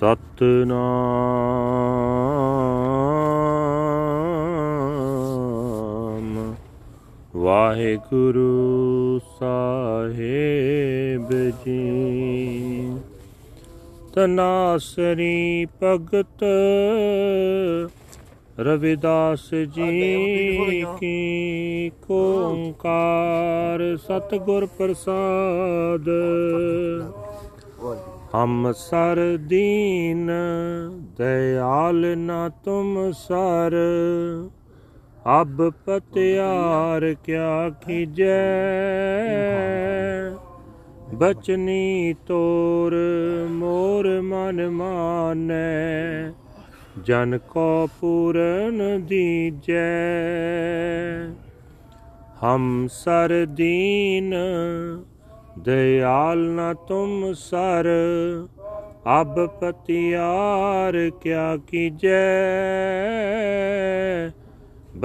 ਸਤਨਾਮ। ਵਾਹਿਗੁਰੂ ਸਾਹਿਬ ਜੀ। ਤਨਾਸਰੀ ਭਗਤ ਰਵਿਦਾਸ ਜੀ ਕੀ ਓੰਕਾਰ ਸਤਿਗੁਰ ਪ੍ਰਸਾਦ। ਹਮ ਸਰ ਦੀਨ, ਦਇਆਲ ਨਾ ਤੁਮ ਸਰ। ਅਬ ਪਤਿਆਰ ਕਿਆ ਕੀਜੈ ਬਚਨੀ ਤੋਰ, ਮੋਰ ਮਨ ਮਾਨੈ। ਜਨ ਕੋ ਪੂਰਨ ਦੀਜੈ। ਹਮ ਸਰ ਦੀਨ दयाल न तुम सर अब पतियार क्या कीजै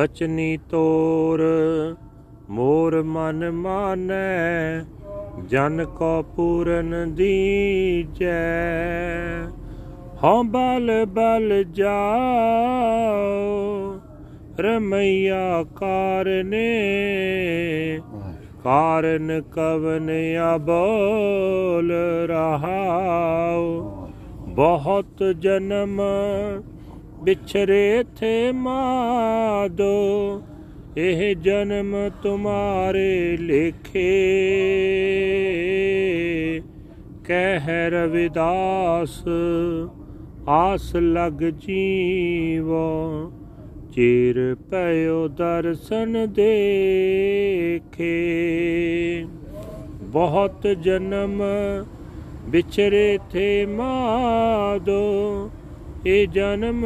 बचनी तोर मोर मन मानै जन को पूरन दीजै हाँ बल बल जाओ रमैया कारने ਕਾਰਨ ਕਵਨ ਅਬੋਲ ਰਹਾਉ। ਬਹੁਤ ਜਨਮ ਵਿਛਰੇ ਥੇ ਮਾਦੋ, ਇਹ ਜਨਮ ਤੁਮਾਰੇ ਲਿਖੇ। ਕਹਿ ਰਵਿਦਾਸ ਆਸ ਲਗ ਜੀਵੋ। ਚਿਰ ਪਇਓ ਦਰਸ਼ਨ ਦੇਖੇ। ਬਹੁਤ ਜਨਮ ਵਿਚਰੇ ਥੇ ਮਾਦੋ ਇਹ ਜਨਮ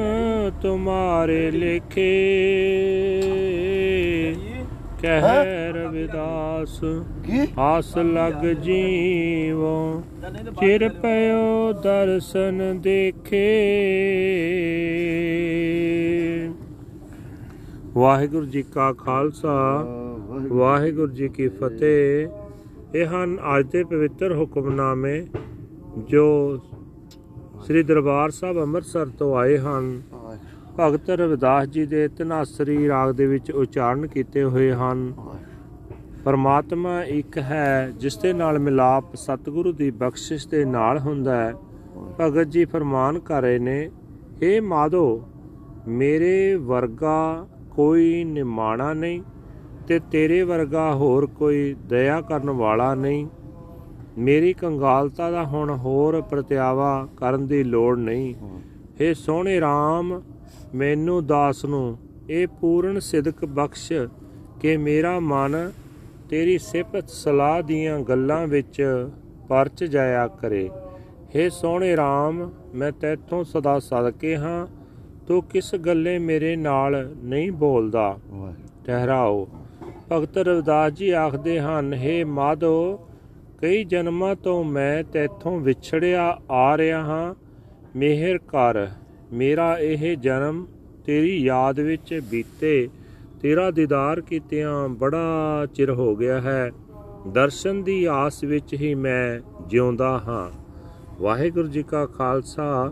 ਤੁਮਾਰੇ ਲਿਖੇ। ਕਹਿ ਰਵਿਦਾਸ ਆਸ ਲਗ ਜੀਵੋ। ਚਿਰ ਪਇਓ ਦਰਸ਼ਨ ਦੇਖੇ। ਵਾਹਿਗੁਰੂ ਜੀ ਕਾ ਖਾਲਸਾ, ਵਾਹਿਗੁਰੂ ਜੀ ਕੀ ਫਤਿਹ। ਇਹ ਹਨ ਅੱਜ ਦੇ ਪਵਿੱਤਰ ਹੁਕਮਨਾਮੇ ਜੋ ਸ੍ਰੀ ਦਰਬਾਰ ਸਾਹਿਬ ਅੰਮ੍ਰਿਤਸਰ ਤੋਂ ਆਏ ਹਨ। ਭਗਤ ਰਵਿਦਾਸ ਜੀ ਦੇ ਤਨਾਸਰੀ ਰਾਗ ਦੇ ਵਿੱਚ ਉਚਾਰਨ ਕੀਤੇ ਹੋਏ ਹਨ। ਪਰਮਾਤਮਾ ਇੱਕ ਹੈ, ਜਿਸ ਦੇ ਨਾਲ ਮਿਲਾਪ ਸਤਿਗੁਰੂ ਦੀ ਬਖਸ਼ਿਸ਼ ਦੇ ਨਾਲ ਹੁੰਦਾ ਹੈ। ਭਗਤ ਜੀ ਫਰਮਾਨ ਕਰ ਰਹੇ ਨੇ ਏ ਮਾਧੋ, ਮੇਰੇ ਵਰਗਾ ਕੋਈ ਨਿਮਾਣਾ ਨਹੀਂ ਤੇ ਤੇਰੇ ਵਰਗਾ ਹੋਰ ਕੋਈ ਦਇਆ ਕਰਨ ਵਾਲਾ ਨਹੀਂ। ਮੇਰੀ ਕੰਗਾਲਤਾ ਦਾ ਹੁਣ ਹੋਰ ਪ੍ਰਤਿਆਵਾ ਕਰਨ ਦੀ ਲੋੜ ਨਹੀਂ। ਏ ਸੋਹਣੇ RAM ਮੈਨੂੰ ਦਾਸ ਨੂੰ ਇਹ ਪੂਰਨ ਸਿਦਕ ਬਖਸ਼ ਕਿ ਮੇਰਾ ਮਨ ਤੇਰੀ ਸਿਫਤ ਸਲਾਹ ਦੀਆਂ ਗੱਲਾਂ ਵਿੱਚ ਪਰਚ ਜਾਇਆ ਕਰੇ। ਏ ਸੋਹਣੇ RAM ਮੈਂ ਤੇਥੋਂ ਸਦਾ ਸਦਕੇ ਹਾਂ। ਤੂੰ ਕਿਸ ਗੱਲੇ ਮੇਰੇ ਨਾਲ ਨਹੀਂ ਬੋਲਦਾ? ਠਹਿਰਾਓ। ਭਗਤ ਰਵਿਦਾਸ ਜੀ ਆਖਦੇ ਹਨ हे ਮਾਧੋ ਕਈ ਜਨਮਾਂ ਤੋਂ ਮੈਂ ਤੇਥੋਂ ਵਿਛੜਿਆ ਆ ਰਿਹਾ ਹਾਂ। ਮਿਹਰ ਕਰ ਮੇਰਾ ਇਹ ਜਨਮ ਤੇਰੀ ਯਾਦ ਵਿੱਚ ਬੀਤੇ। ਤੇਰਾ ਦੀਦਾਰ ਕੀਤਿਆਂ ਬੜਾ ਚਿਰ ਹੋ ਗਿਆ ਹੈ। ਦਰਸ਼ਨ ਦੀ ਆਸ ਵਿੱਚ ਹੀ ਮੈਂ ਜਿਉਂਦਾ ਹਾਂ। ਵਾਹਿਗੁਰੂ ਜੀ ਕਾ ਖਾਲਸਾ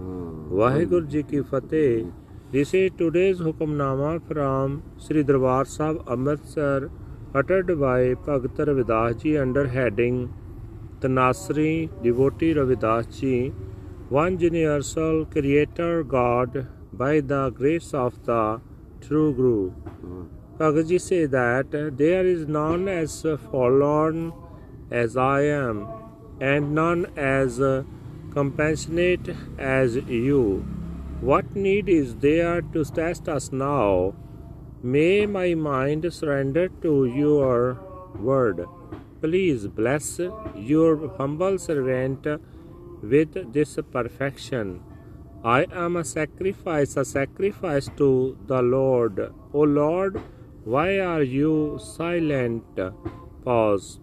ਵਾਹਿਗੁਰੂ ਜੀ ਕੀ ਫਤਿਹ। This is today's Hukamnama from Sri Darbar Sahib Amritsar uttered by Bhagat Ravidas Ji under heading Tanasri Devotee Ravidas Ji One Universal Creator God by the grace of the True Guru. Bhagat Ji say that there is none as forlorn as I am and none as compassionate as you. What need is there to test us now? May my mind surrender to your word. Please bless your humble servant with this perfection. I am a sacrifice, a sacrifice to the Lord. O Lord, why are you silent? Pause.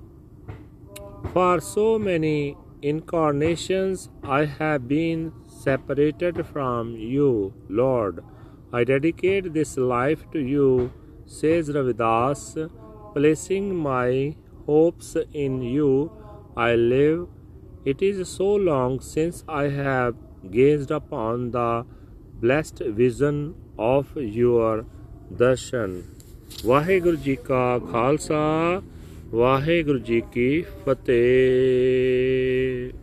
For so many incarnations I have been separated from you, Lord. I dedicate this life to you, says Ravidas, placing my hopes in you. I live. It is so long since I have gazed upon the blessed vision of your darshan. Waheguru ji ਕਾ ਖਾਲਸਾ ਵਾਹਿਗੁਰੂ ਜੀ ਕੀ ਫਤਿਹ।